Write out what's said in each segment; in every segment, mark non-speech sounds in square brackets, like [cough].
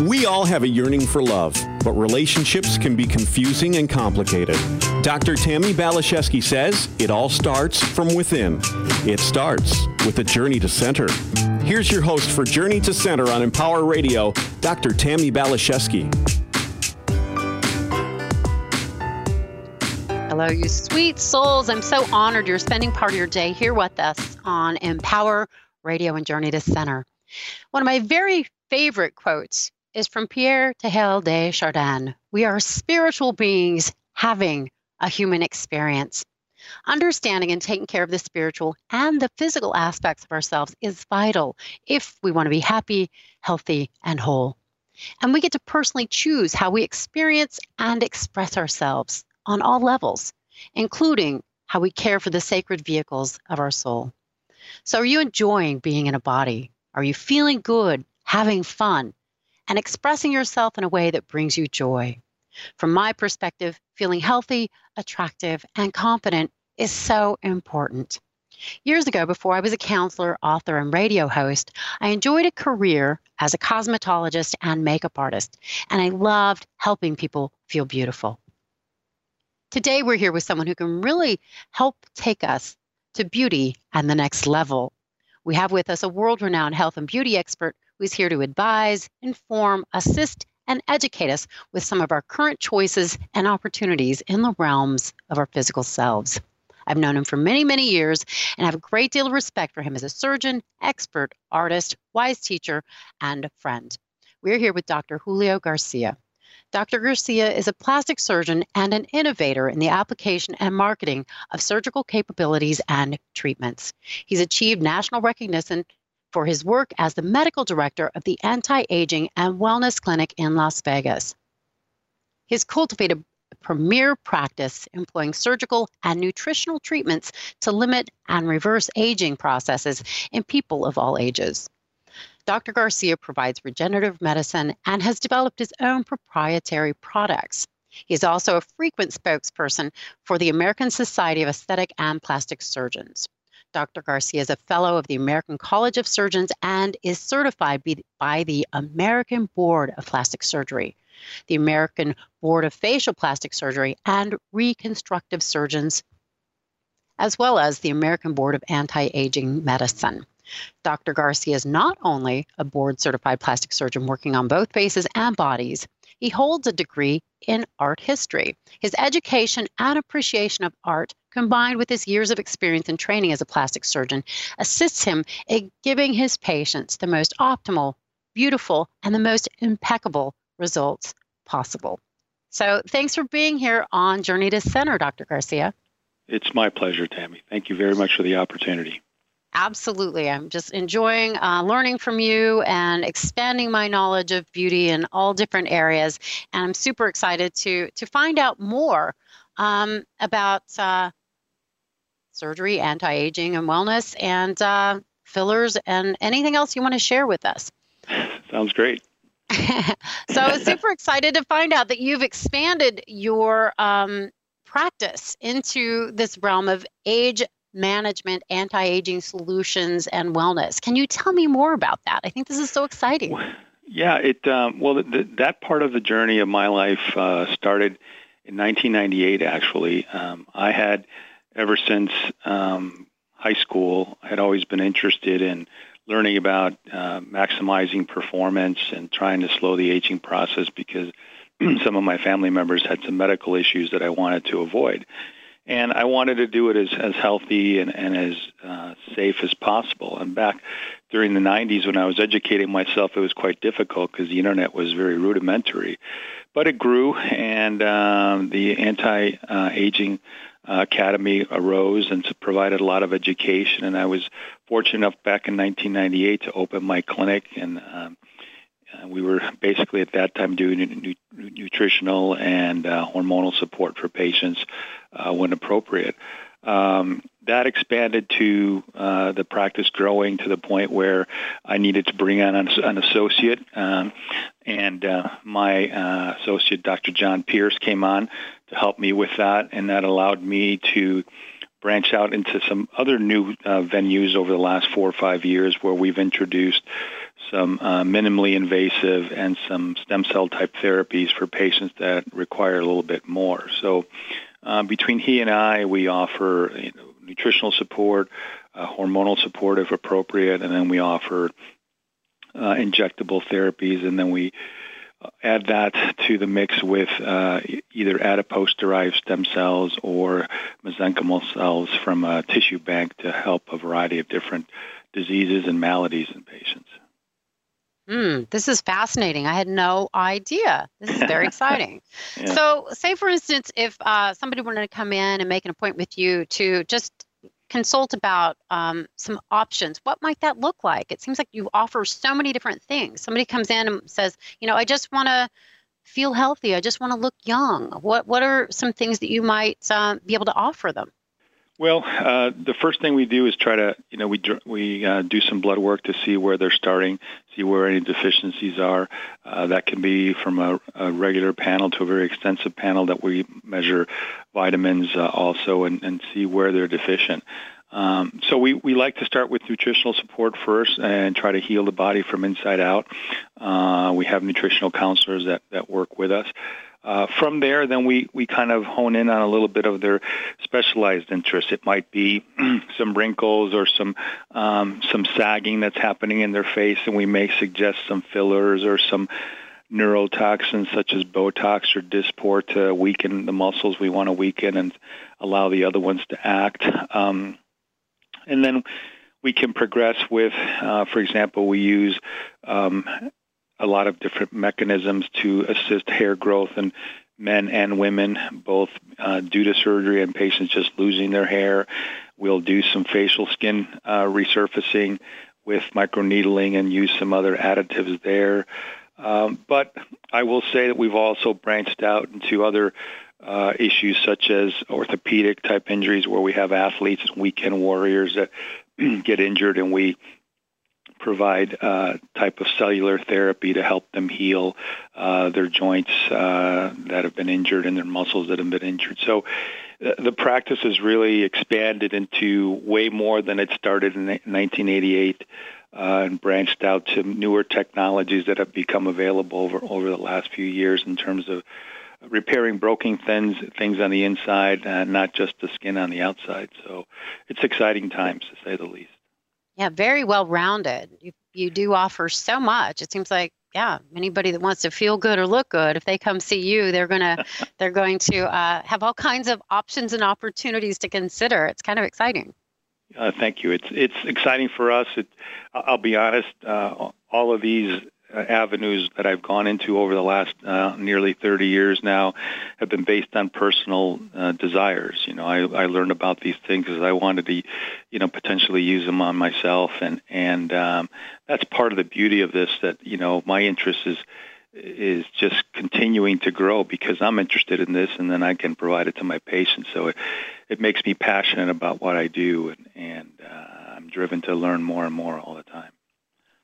We all have a yearning for love, but relationships can be confusing and complicated. Dr. Tammy Balashevsky says it all starts from within. It starts with a journey to center. Here's your host for Journey to Center on Empower Radio, Dr. Tammy Balashevsky. Hello, you sweet souls. I'm so honored you're spending part of your day here with us on Empower Radio and Journey to Center. One of my very favorite quotes is from Pierre Teilhard de Chardin. We are spiritual beings having a human experience. Understanding and taking care of the spiritual and the physical aspects of ourselves is vital if we want to be happy, healthy, and whole. And we get to personally choose how we experience and express ourselves on all levels, including how we care for the sacred vehicles of our soul. So, are you enjoying being in a body? Are you feeling good, having fun, and expressing yourself in a way that brings you joy. From my perspective, feeling healthy, attractive, and confident is so important. Years ago, before I was a counselor, author, and radio host, I enjoyed a career as a cosmetologist and makeup artist, and I loved helping people feel beautiful. Today, we're here with someone who can really help take us to beauty and the next level. We have with us a world renowned health and beauty expert who's here to advise, inform, assist, and educate us with some of our current choices and opportunities in the realms of our physical selves. I've known him for many, many years and have a great deal of respect for him as a surgeon, expert, artist, wise teacher, and friend. We're here with Dr. Julio Garcia. Dr. Garcia is a plastic surgeon and an innovator in the application and marketing of surgical capabilities and treatments. He's achieved national recognition for his work as the medical director of the Anti Aging and Wellness Clinic in Las Vegas. He's cultivated a premier practice employing surgical and nutritional treatments to limit and reverse aging processes in people of all ages. Dr. Garcia provides regenerative medicine and has developed his own proprietary products. He is also a frequent spokesperson for the American Society of Aesthetic and Plastic Surgeons. Dr. Garcia is a fellow of the American College of Surgeons and is certified by the American Board of Plastic Surgery, the American Board of Facial Plastic Surgery and Reconstructive Surgeons, as well as the American Board of Anti Aging Medicine. Dr. Garcia is not only a board certified plastic surgeon working on both faces and bodies, he holds a degree in art history. His education and appreciation of art, combined with his years of experience and training as a plastic surgeon, assists him in giving his patients the most optimal, beautiful, and the most impeccable results possible. So, thanks for being here on Journey to Center, Dr. Garcia. It's my pleasure, Tammy. Thank you very much for the opportunity. Absolutely. I'm just enjoying uh, learning from you and expanding my knowledge of beauty in all different areas. And I'm super excited to, to find out more um, about uh, surgery, anti aging, and wellness, and uh, fillers, and anything else you want to share with us. Sounds great. [laughs] so I was super excited to find out that you've expanded your um, practice into this realm of age management, anti aging solutions, and wellness. Can you tell me more about that? I think this is so exciting. Yeah, it um, well the, that part of the journey of my life uh, started in 1998. Actually, um, I had ever since um, high school had always been interested in learning about uh, maximizing performance and trying to slow the aging process because [clears throat] some of my family members had some medical issues that I wanted to avoid and I wanted to do it as, as healthy and, and as uh, safe as possible. And back during the 90s when I was educating myself, it was quite difficult because the internet was very rudimentary. But it grew, and um, the anti-aging uh, academy arose and provided a lot of education. And I was fortunate enough back in 1998 to open my clinic and um, uh, we were basically at that time doing nu- nutritional and uh, hormonal support for patients uh, when appropriate. Um, that expanded to uh, the practice growing to the point where I needed to bring on an, an associate. Um, and uh, my uh, associate, Dr. John Pierce, came on to help me with that, and that allowed me to branch out into some other new uh, venues over the last four or five years where we've introduced some uh, minimally invasive and some stem cell type therapies for patients that require a little bit more. So uh, between he and I, we offer you know, nutritional support, uh, hormonal support if appropriate, and then we offer uh, injectable therapies, and then we uh, add that to the mix with uh, either adipose-derived stem cells or mesenchymal cells from a tissue bank to help a variety of different diseases and maladies in patients. Mm, this is fascinating. I had no idea. This is very exciting. [laughs] yeah. So, say for instance, if uh, somebody wanted to come in and make an appointment with you to just consult about um, some options, what might that look like? It seems like you offer so many different things. Somebody comes in and says, you know, I just want to feel healthy. I just want to look young. What What are some things that you might uh, be able to offer them? Well, uh, the first thing we do is try to, you know, we we uh, do some blood work to see where they're starting, see where any deficiencies are. Uh, that can be from a, a, regular panel to a very extensive panel that we measure vitamins uh, also and, and see where they're deficient. Um, so we, we like to start with nutritional support first and try to heal the body from inside out. Uh, we have nutritional counselors that, that work with us. Uh, from there, then we, we kind of hone in on a little bit of their specialized interests. It might be [clears throat] some wrinkles or some um, some sagging that's happening in their face, and we may suggest some fillers or some neurotoxins such as Botox or Dysport to weaken the muscles we want to weaken and allow the other ones to act. Um, and then we can progress with, uh, for example, we use um, a lot of different mechanisms to assist hair growth in men and women, both uh, due to surgery and patients just losing their hair. We'll do some facial skin uh, resurfacing with microneedling and use some other additives there. Um, but I will say that we've also branched out into other uh, issues such as orthopedic type injuries where we have athletes and weekend warriors that [clears throat] get injured and we provide uh, type of cellular therapy to help them heal uh, their joints uh, that have been injured and their muscles that have been injured. So uh, the practice has really expanded into way more than it started in 1988 uh, and branched out to newer technologies that have become available over, over the last few years in terms of repairing broken things, things on the inside, uh, not just the skin on the outside. So it's exciting times, to say the least. Yeah, very well rounded. You you do offer so much. It seems like yeah, anybody that wants to feel good or look good, if they come see you, they're gonna [laughs] they're going to uh, have all kinds of options and opportunities to consider. It's kind of exciting. Uh, thank you. It's it's exciting for us. It, I'll be honest. Uh, all of these avenues that I've gone into over the last uh, nearly 30 years now have been based on personal uh, desires. You know, I, I learned about these things because I wanted to, you know, potentially use them on myself, and and um, that's part of the beauty of this. That you know, my interest is is just continuing to grow because I'm interested in this, and then I can provide it to my patients. So it it makes me passionate about what I do, and and uh, I'm driven to learn more and more all the time.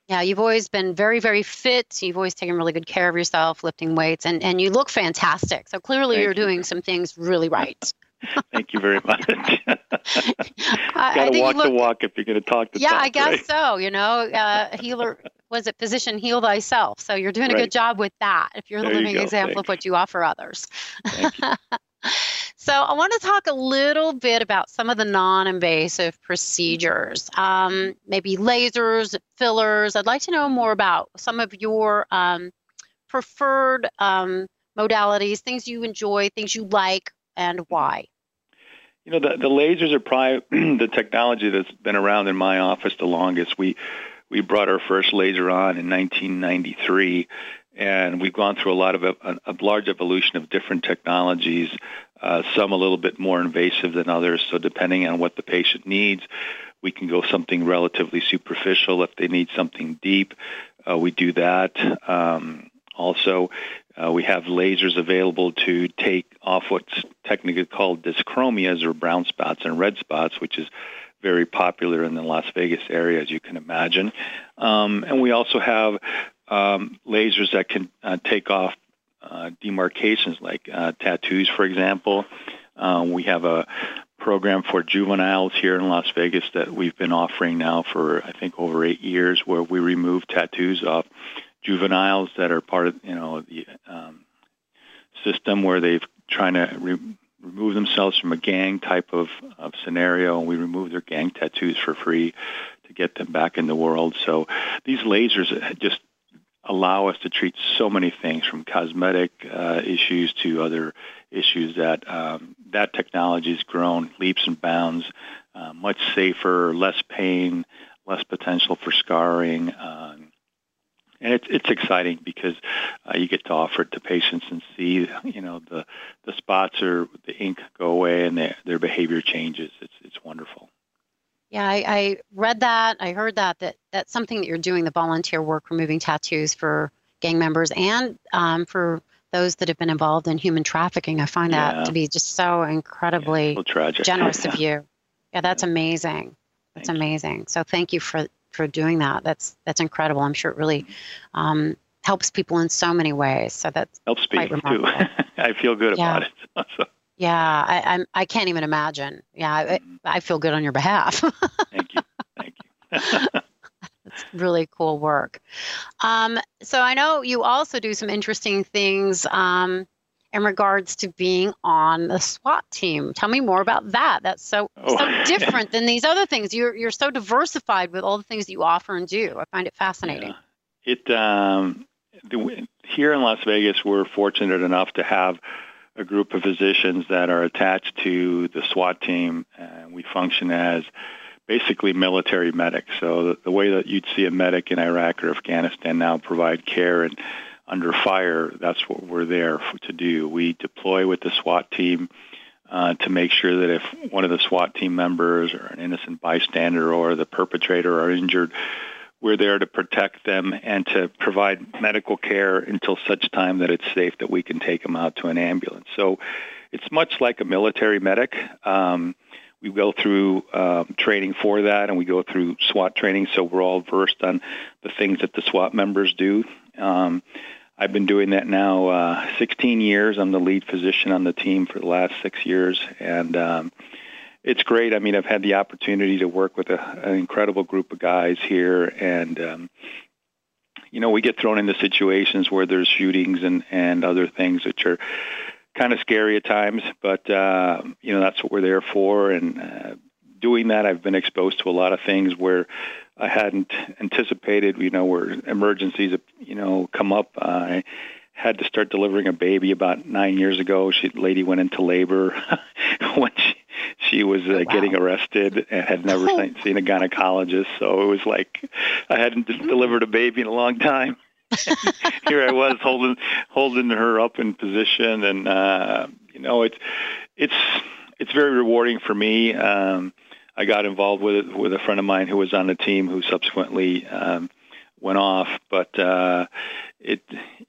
Yeah, you've always been very, very fit. You've always taken really good care of yourself, lifting weights, and, and you look fantastic. So clearly, Thank you're you. doing some things really right. [laughs] Thank you very much. [laughs] Got to walk look, the walk if you're going to talk the yeah, talk. Yeah, I guess right? so. You know, uh, healer was it physician heal thyself. So you're doing a right. good job with that. If you're the living you example Thanks. of what you offer others. [laughs] So, I want to talk a little bit about some of the non invasive procedures, um, maybe lasers, fillers. I'd like to know more about some of your um, preferred um, modalities, things you enjoy, things you like, and why. You know, the, the lasers are probably [clears throat] the technology that's been around in my office the longest. We we brought our first laser on in 1993, and we've gone through a lot of a, a large evolution of different technologies uh, some a little bit more invasive than others. So depending on what the patient needs, we can go something relatively superficial. If they need something deep, uh, we do that. Um, also, uh, we have lasers available to take off what's technically called dyschromias or brown spots and red spots, which is very popular in the Las Vegas area, as you can imagine. Um, and we also have um, lasers that can uh, take off uh, demarcations like uh, tattoos, for example. Uh, we have a program for juveniles here in Las Vegas that we've been offering now for I think over eight years, where we remove tattoos off juveniles that are part of you know the um, system where they've trying to re- remove themselves from a gang type of, of scenario, and we remove their gang tattoos for free to get them back in the world. So these lasers just allow us to treat so many things from cosmetic uh, issues to other issues that um, that technology has grown leaps and bounds, uh, much safer, less pain, less potential for scarring. Um, and it's it's exciting because uh, you get to offer it to patients and see you know the the spots or the ink go away and their their behavior changes. It's it's wonderful. Yeah, I, I read that. I heard that that that's something that you're doing the volunteer work, removing tattoos for gang members and um, for those that have been involved in human trafficking. I find that yeah. to be just so incredibly yeah, generous of you. Yeah, that's amazing. That's amazing. So thank you for for doing that. That's that's incredible. I'm sure it really um, helps people in so many ways. So that's helps me too. [laughs] I feel good yeah. about it. [laughs] Yeah, I, I'm. I can't even imagine. Yeah, I. I feel good on your behalf. [laughs] Thank you. Thank you. [laughs] It's really cool work. Um, so I know you also do some interesting things um, in regards to being on the SWAT team. Tell me more about that. That's so oh. so different than these other things. You're you're so diversified with all the things that you offer and do. I find it fascinating. Yeah. It um, the, here in Las Vegas, we're fortunate enough to have a group of physicians that are attached to the SWAT team, and we function as basically military medics. So the, the way that you'd see a medic in Iraq or Afghanistan now provide care and under fire, that's what we're there for, to do. We deploy with the SWAT team uh, to make sure that if one of the SWAT team members or an innocent bystander or the perpetrator are injured, we're there to protect them and to provide medical care until such time that it's safe that we can take them out to an ambulance. So it's much like a military medic. Um, we go through um, training for that, and we go through SWAT training, so we're all versed on the things that the SWAT members do. Um, I've been doing that now uh, 16 years. I'm the lead physician on the team for the last six years, and um, it's great. I mean, I've had the opportunity to work with a, an incredible group of guys here, and um, you know, we get thrown into situations where there's shootings and and other things which are kind of scary at times. But uh, you know, that's what we're there for. And uh, doing that, I've been exposed to a lot of things where I hadn't anticipated. You know, where emergencies, you know, come up. I had to start delivering a baby about nine years ago. She lady went into labor [laughs] when she she was uh, oh, wow. getting arrested and had never oh. seen a gynecologist. So it was like I hadn't delivered a baby in a long time. [laughs] Here I was holding holding her up in position, and uh, you know it's it's it's very rewarding for me. Um, I got involved with it with a friend of mine who was on the team, who subsequently um, went off. But uh, it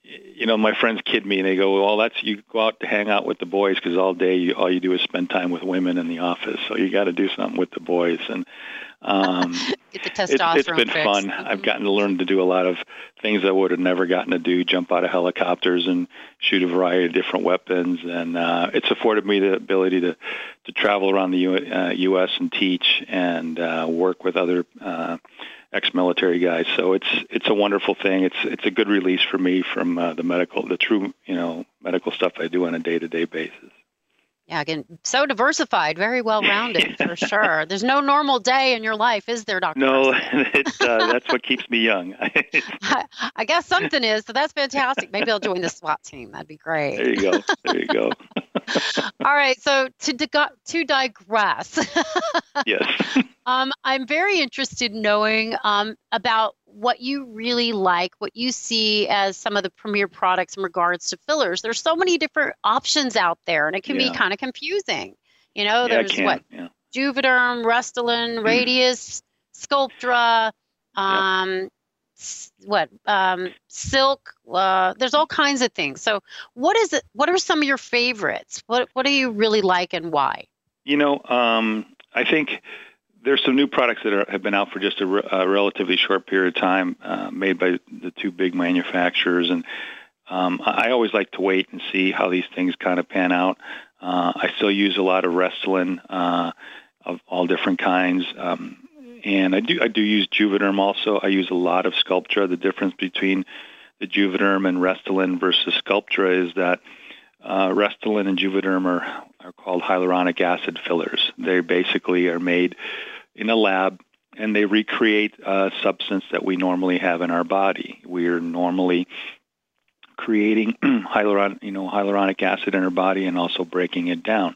you know my friends kid me and they go well that's you go out to hang out with the boys because all day you, all you do is spend time with women in the office. So you got to do something with the boys. And um [laughs] Get the testosterone it, has been fun. mm-hmm. i've gotten to learn to do a lot of things i would have never gotten to do jump out of helicopters and shoot a variety of different weapons. And uh it's afforded me the ability to to travel around the U, uh, us and teach and uh work with other uh ex-military guys. So it's it's a wonderful thing. It's it's a good release for me from uh, the medical, the true you know medical stuff I do on a day-to-day basis. Yeah, again, so diversified, very well rounded [laughs] for sure. There's no normal day in your life, is there, Doctor? No, [laughs] uh, [laughs] that's what keeps me young. I, I, guess something is, so that's fantastic. Maybe I'll join the SWAT team. That'd be great. There you go. There you go. All right, so to dig- to digress. yes. Um, I'm very interested in knowing um, about what you really like, what you see as some of the premier products in regards to fillers. There's so many different options out there, and it can yeah. be kind of confusing. You know, yeah, there's what yeah. Juvederm, Restylane, mm. Radiesse, Sculptra, um, what um, Silk. Uh, there's all kinds of things. So, what is it? What are some of your favorites? What What do you really like, and why? You know, um, I think there's some new products that are, have been out for just a, re- a relatively short period of time, uh, made by the two big manufacturers, and um, I always like to wait and see how these things kind of pan out. Uh, I still use a lot of Restylane uh, of all different kinds. Um, and I do I do use Juvederm also. I use a lot of Sculptra. The difference between the Juvederm and Restylane versus Sculptra is that uh, Restylane and Juvederm are, are called hyaluronic acid fillers. They basically are made in a lab and they recreate a substance that we normally have in our body. We are normally creating [clears throat] hyaluronic, you know, hyaluronic acid in our body and also breaking it down.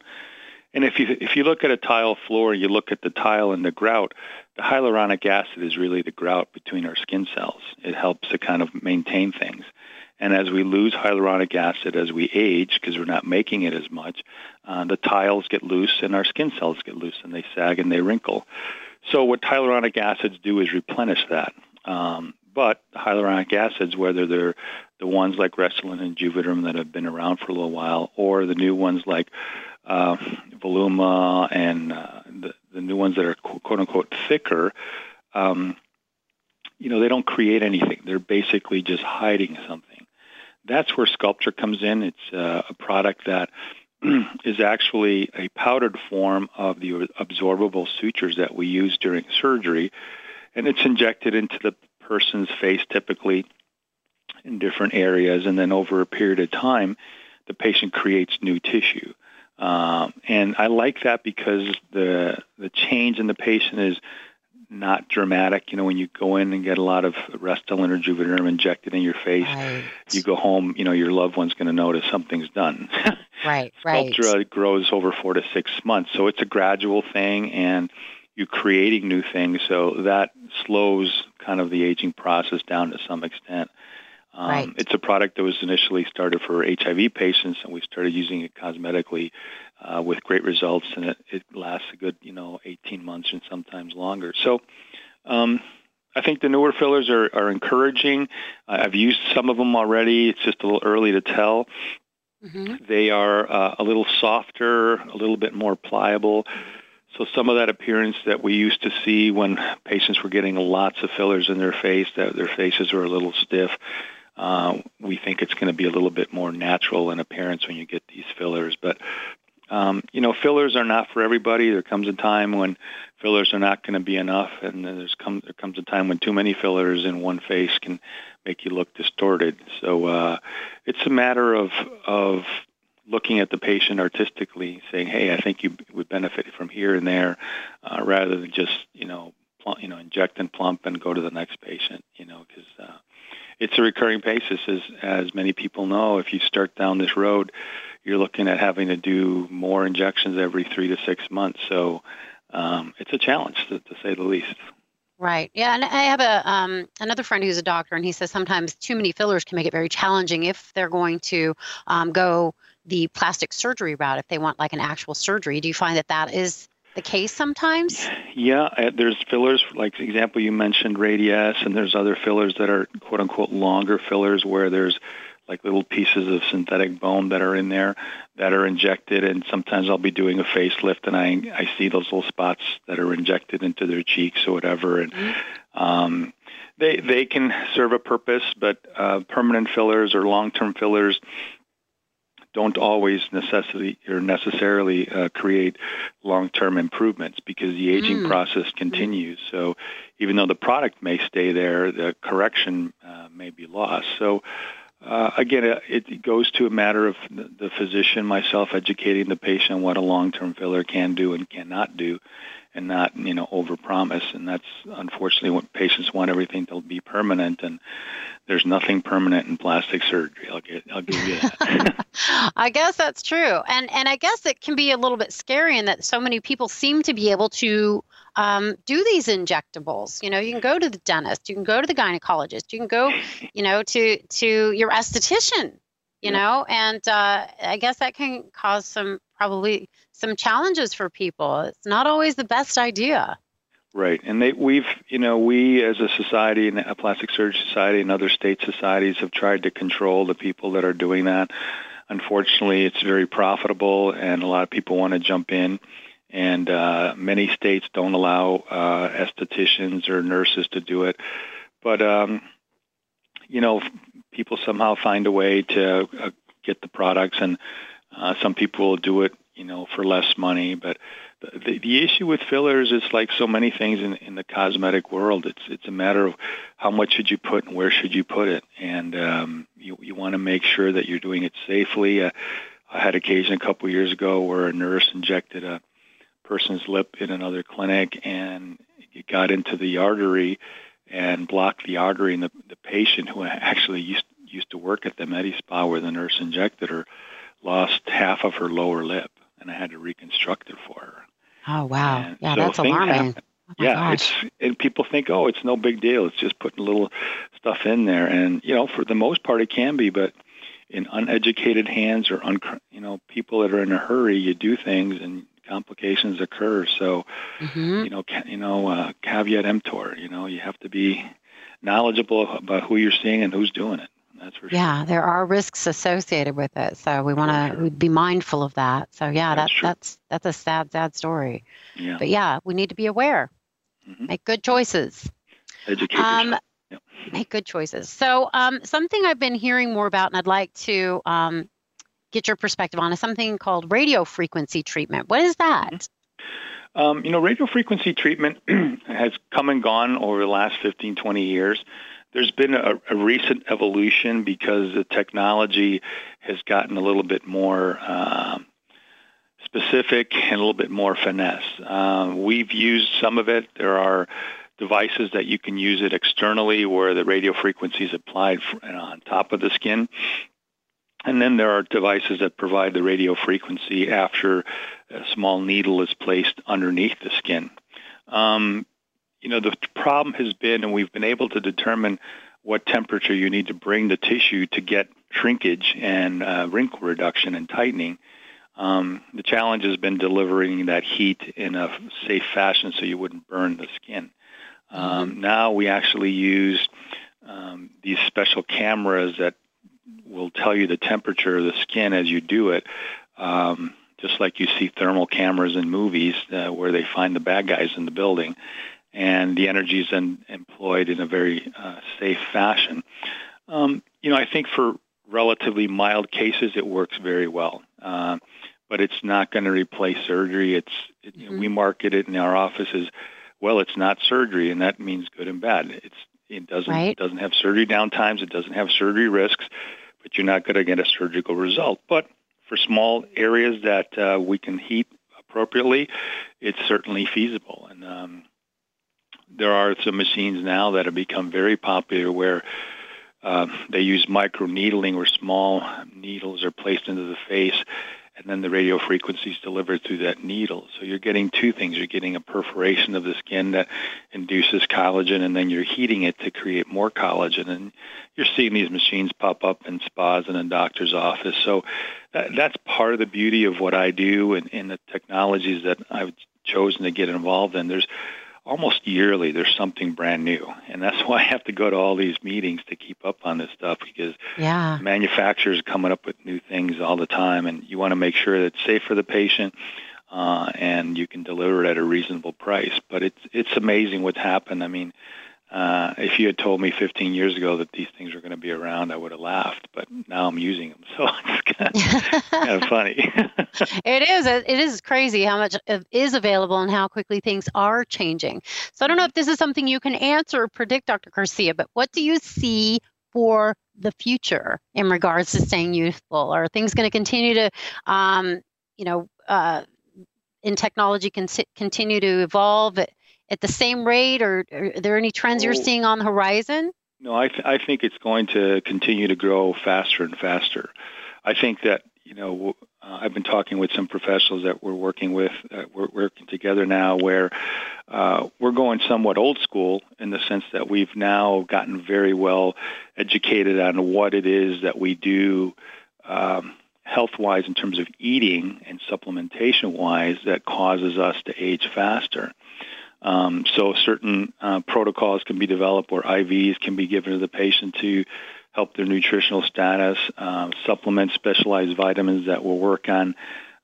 And if you if you look at a tile floor, you look at the tile and the grout, the hyaluronic acid is really the grout between our skin cells. It helps to kind of maintain things. And as we lose hyaluronic acid as we age, because we're not making it as much, uh, the tiles get loose and our skin cells get loose and they sag and they wrinkle. So what hyaluronic acids do is replenish that. Um, but hyaluronic acids, whether they're the ones like Restylane and Juvederm that have been around for a little while, or the new ones like uh, Voluma and uh, the, the new ones that are quote unquote thicker, um, you know, they don't create anything. They're basically just hiding something. That's where Sculptra comes in. It's uh, a product that [clears throat] is actually a powdered form of the absorbable sutures that we use during surgery, and it's injected into the person's face typically in different areas, and then over a period of time, the patient creates new tissue. Um, and I like that because the the change in the patient is not dramatic. You know, when you go in and get a lot of Restylane or Juvederm injected in your face, right. you go home, you know, your loved one's going to notice something's done. [laughs] right, right. Sculptra uh, grows over four to six months, so it's a gradual thing, and you're creating new things, so that slows kind of the aging process down to some extent. Um, right. It's a product that was initially started for HIV patients, and we started using it cosmetically uh, with great results, and it, it lasts a good, you know, 18 months and sometimes longer. So um, I think the newer fillers are, are encouraging. I've used some of them already. It's just a little early to tell. Mm-hmm. They are uh, a little softer, a little bit more pliable. So some of that appearance that we used to see when patients were getting lots of fillers in their face, that their faces were a little stiff, uh, we think it's going to be a little bit more natural in appearance when you get these fillers. But um, you know, fillers are not for everybody. There comes a time when fillers are not going to be enough, and there's come there comes a time when too many fillers in one face can make you look distorted. So uh, it's a matter of of looking at the patient artistically, saying, "Hey, I think you would benefit from here and there," uh, rather than just you know, pl- you know, inject and plump and go to the next patient. You know, because uh, it's a recurring basis, as as many people know. If you start down this road, you're looking at having to do more injections every three to six months. So um, it's a challenge, to, to say the least. Right. Yeah, and I have a um, another friend who's a doctor, and he says sometimes too many fillers can make it very challenging if they're going to um, go the plastic surgery route. If they want like an actual surgery, do you find that that is the case sometimes? Yeah, uh, there's fillers, like the example you mentioned, Radiesse, and there's other fillers that are quote unquote longer fillers where there's like little pieces of synthetic bone that are in there that are injected and sometimes I'll be doing a facelift and I I see those little spots that are injected into their cheeks or whatever and mm-hmm. um they they can serve a purpose but uh, permanent fillers or long-term fillers don't always necessarily or necessarily uh, create long-term improvements because the aging mm. process continues. So even though the product may stay there, the correction uh, may be lost. So uh, again, it, goes to a matter of the physician, myself, educating the patient what a long-term filler can do and cannot do, and not you know overpromise. And that's unfortunately what patients want everything to be permanent, and there's nothing permanent in plastic surgery. I'll get, I'll give you that. [laughs] [laughs] I guess that's true, and and I guess it can be a little bit scary in that so many people seem to be able to um, do these injectables. You know, you can go to the dentist, you can go to the gynecologist, you can go, you know, to to your esthetician. You yeah. know, and uh, I guess that can cause some probably some challenges for people. It's not always the best idea. Right, and they, we've, you know, we as a society, and a plastic surgery society, and other state societies have tried to control the people that are doing that. Unfortunately, it's very profitable, and a lot of people want to jump in and uh, many states don't allow uh, estheticians or nurses to do it. But um, you know, people somehow find a way to uh, get the products, and uh, some people will do it, you know, for less money. But the, the issue with fillers is like so many things in, in the cosmetic world. It's it's a matter of how much should you put and where should you put it, and um, you you want to make sure that you're doing it safely. Uh, I had occasion a couple years ago where a nurse injected a person's lip in another clinic and it got into the artery and blocked the artery and the, the patient who actually used used to work at the Medi Spa where the nurse injected her lost half of her lower lip and I had to reconstruct it for her. Oh wow. And yeah, so that's alarming. Oh yeah, gosh. it's and people think, oh, it's no big deal. It's just putting a little stuff in there, and you know, for the most part, it can be. But in uneducated hands or un, you know, people that are in a hurry, you do things and complications occur. So, mm-hmm. you know, ca- you know, uh, caveat emptor. You know, you have to be knowledgeable about who you're seeing and who's doing it. That's for sure. Yeah, there are risks associated with it, so we want to sure. be mindful of that. So yeah, that's that's that's, that's a sad, sad story. Yeah. But yeah, we need to be aware. Mm-hmm. Make good choices. Educate um, yep. Make good choices. So um, something I've been hearing more about, and I'd like to um, get your perspective on, is something called radio frequency treatment. What is that? Mm-hmm. Um, you know, radio frequency treatment [clears throat] has come and gone over the last 15, 20 years. There's been a, a recent evolution because the technology has gotten a little bit more uh, specific and a little bit more finesse. Uh, we've used some of it. There are devices that you can use it externally where the radio frequency is applied on top of the skin. And then there are devices that provide the radio frequency after a small needle is placed underneath the skin. Um, you know, the problem has been, and we've been able to determine what temperature you need to bring the tissue to get shrinkage and uh, wrinkle reduction and tightening. Um, the challenge has been delivering that heat in a safe fashion so you wouldn't burn the skin. Um, mm-hmm. Now we actually use um, these special cameras that will tell you the temperature of the skin as you do it, um, just like you see thermal cameras in movies uh, where they find the bad guys in the building and the energy is then employed in a very uh, safe fashion. Um, you know, I think for relatively mild cases, it works very well, uh, but it's not going to replace surgery. It's it, mm-hmm. we market it in our offices. Well, it's not surgery, and that means good and bad. It's it doesn't right. it doesn't have surgery downtimes. It doesn't have surgery risks, but you're not going to get a surgical result. But for small areas that uh, we can heat appropriately, it's certainly feasible. And um, there are some machines now that have become very popular where uh, they use micro needling where small needles are placed into the face and then the radio frequency is delivered through that needle. So you're getting two things. You're getting a perforation of the skin that induces collagen, and then you're heating it to create more collagen. And you're seeing these machines pop up in spas and in doctor's office. So that, that's part of the beauty of what I do and, and the technologies that I've chosen to get involved in. There's almost yearly there's something brand new. And that's [laughs] why i have to go to all these meetings to keep up on this stuff because yeah. manufacturers are coming up with new things all the time and you want to make sure that it's safe for the patient uh, and you can deliver it at a reasonable price. But it's it's amazing what's happened. I mean uh, if you had told me 15 years ago that these things were going to be around, I would have laughed. But now I'm using them, [laughs] so it's kind of, [laughs] funny. [laughs] it is. It is crazy how much is available and how quickly things are changing. So I don't know if this is something you can answer or predict, Dr. Garcia. But what do you see for the future in regards to staying youthful? Are things going to continue to, um, you know, uh, in technology, can continue to evolve? At the same rate, or, or are there any trends you're oh. seeing on the horizon? No, I, th- I think it's going to continue to grow faster and faster. I think that you know uh, I've been talking with some professionals that we're working with. Uh, we're working together now, where uh, we're going somewhat old school in the sense that we've now gotten very well educated on what it is that we do. Um, health-wise in terms of eating and supplementation-wise that causes us to age faster. Um, so certain uh, protocols can be developed where IVs can be given to the patient to help their nutritional status, uh, supplement specialized vitamins that will work on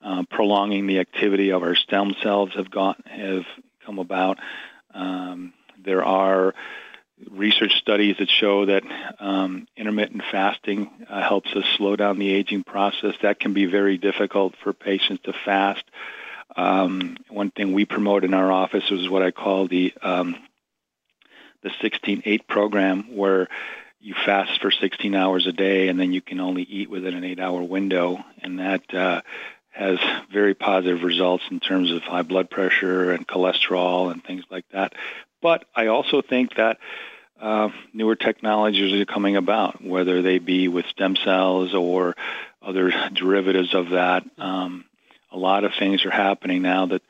uh, prolonging the activity of our stem cells have got have come about. Um, there are research studies that show that um, intermittent fasting uh, helps us slow down the aging process. That can be very difficult for patients to fast. Um, one thing we promote in our office is what I call the um, the 16-8 program, where you fast for 16 hours a day, and then you can only eat within an eight-hour window, and that uh, has very positive results in terms of high blood pressure and cholesterol and things like that. But I also think that uh, newer technologies are coming about, whether they be with stem cells or other derivatives of that. Um, a lot of things are happening now that,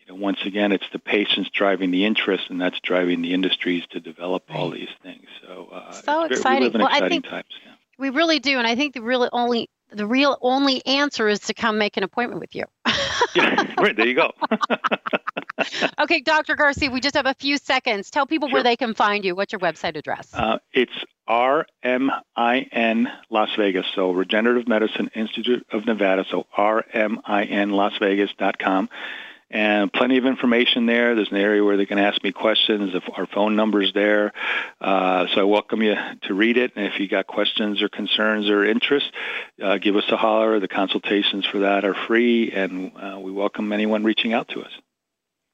you know, once again, it's the patients driving the interest, and that's driving the industries to develop all these things. So, uh, so exciting. We well, exciting I think times. Yeah. We really do, and I think the really only the real only answer is to come make an appointment with you. [laughs] right there you go. [laughs] [laughs] okay, Dr. Garcia, we just have a few seconds. Tell people sure. where they can find you. What's your website address? Uh, it's RMIN Las Vegas, so Regenerative Medicine Institute of Nevada, so RMIN Las Vegas.com and plenty of information there. There's an area where they can ask me questions. Our phone number's there, uh, so I welcome you to read it. And if you got questions or concerns or interest, uh, give us a holler. The consultations for that are free, and uh, we welcome anyone reaching out to us.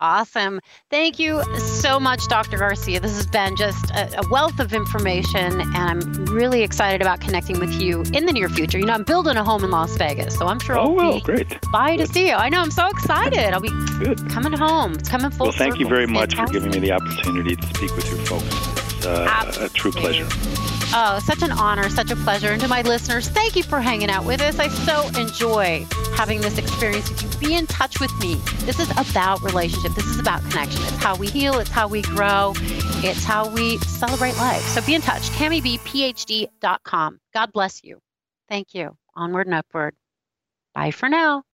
Awesome. Thank you so much, Dr. Garcia. This has been just a, a, wealth of information, and I'm really excited about connecting with you in the near future. You know, I'm building a home in Las Vegas, so I'm sure oh, I'll well, be great. by to see you. I know, I'm so excited. I'll be Good. coming home. It's coming full Well, thank circle. you very much for giving me the opportunity to speak with your folks. It's uh, a true pleasure. Oh, such an honor, such a pleasure. And to my listeners, thank you for hanging out with us. I so enjoy having this experience with you. Be in touch with me. This is about relationship. This is about connection. It's how we heal. It's how we grow. It's how we celebrate life. So be in touch. TammyBPhD.com. God bless you. Thank you. Onward and upward. Bye for now.